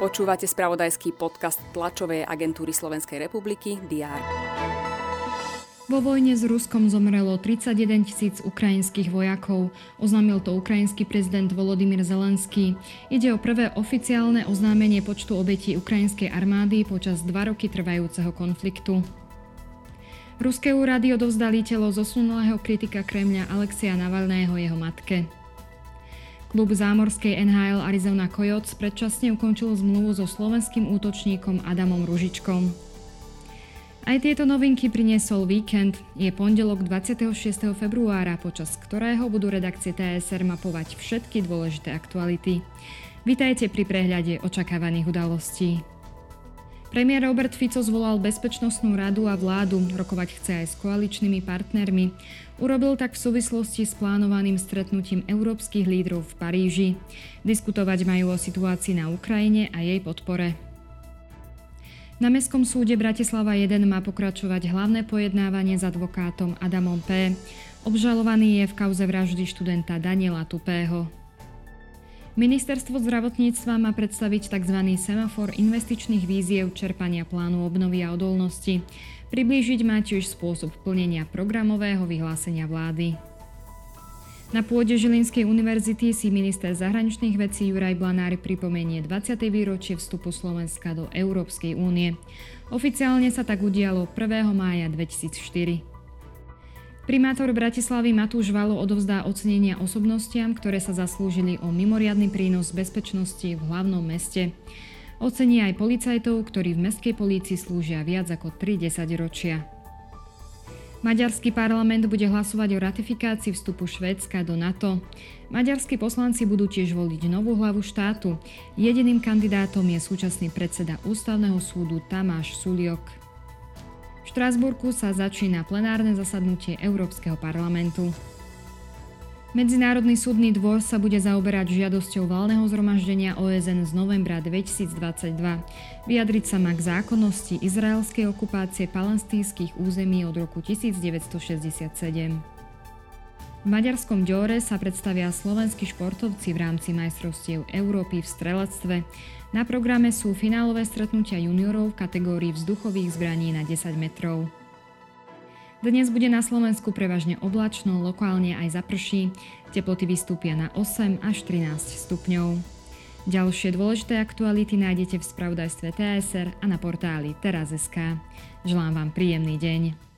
Počúvate spravodajský podcast tlačovej agentúry Slovenskej republiky DR. Vo vojne s Ruskom zomrelo 31 tisíc ukrajinských vojakov, oznámil to ukrajinský prezident Volodymyr Zelenský. Ide o prvé oficiálne oznámenie počtu obetí ukrajinskej armády počas dva roky trvajúceho konfliktu. Ruské úrady odovzdali telo zosnulého kritika Kremľa Alexia Navalného jeho matke. Klub zámorskej NHL Arizona Coyotes predčasne ukončil zmluvu so slovenským útočníkom Adamom Ružičkom. Aj tieto novinky priniesol víkend. Je pondelok 26. februára, počas ktorého budú redakcie TSR mapovať všetky dôležité aktuality. Vitajte pri prehľade očakávaných udalostí. Premiér Robert Fico zvolal Bezpečnostnú radu a vládu, rokovať chce aj s koaličnými partnermi. Urobil tak v súvislosti s plánovaným stretnutím európskych lídrov v Paríži. Diskutovať majú o situácii na Ukrajine a jej podpore. Na Mestskom súde Bratislava 1 má pokračovať hlavné pojednávanie s advokátom Adamom P. Obžalovaný je v kauze vraždy študenta Daniela Tupého. Ministerstvo zdravotníctva má predstaviť tzv. semafor investičných víziev čerpania plánu obnovy a odolnosti. Priblížiť má tiež spôsob plnenia programového vyhlásenia vlády. Na pôde Žilinskej univerzity si minister zahraničných vecí Juraj Blanár pripomenie 20. výročie vstupu Slovenska do Európskej únie. Oficiálne sa tak udialo 1. mája 2004. Primátor Bratislavy Matúš Valo odovzdá ocenenia osobnostiam, ktoré sa zaslúžili o mimoriadny prínos bezpečnosti v hlavnom meste. Ocení aj policajtov, ktorí v mestskej polícii slúžia viac ako 3 ročia. Maďarský parlament bude hlasovať o ratifikácii vstupu Švédska do NATO. Maďarskí poslanci budú tiež voliť novú hlavu štátu. Jediným kandidátom je súčasný predseda Ústavného súdu Tamáš Suliok. Štrásburku sa začína plenárne zasadnutie Európskeho parlamentu. Medzinárodný súdny dvor sa bude zaoberať žiadosťou valného zhromaždenia OSN z novembra 2022. Vyjadriť sa má k zákonnosti izraelskej okupácie palestínskych území od roku 1967. V maďarskom Ďore sa predstavia slovenskí športovci v rámci majstrovstiev Európy v strelectve. Na programe sú finálové stretnutia juniorov v kategórii vzduchových zbraní na 10 metrov. Dnes bude na Slovensku prevažne oblačno, lokálne aj zaprší. Teploty vystúpia na 8 až 13 stupňov. Ďalšie dôležité aktuality nájdete v spravodajstve TSR a na portáli teraz.sk. Želám vám príjemný deň.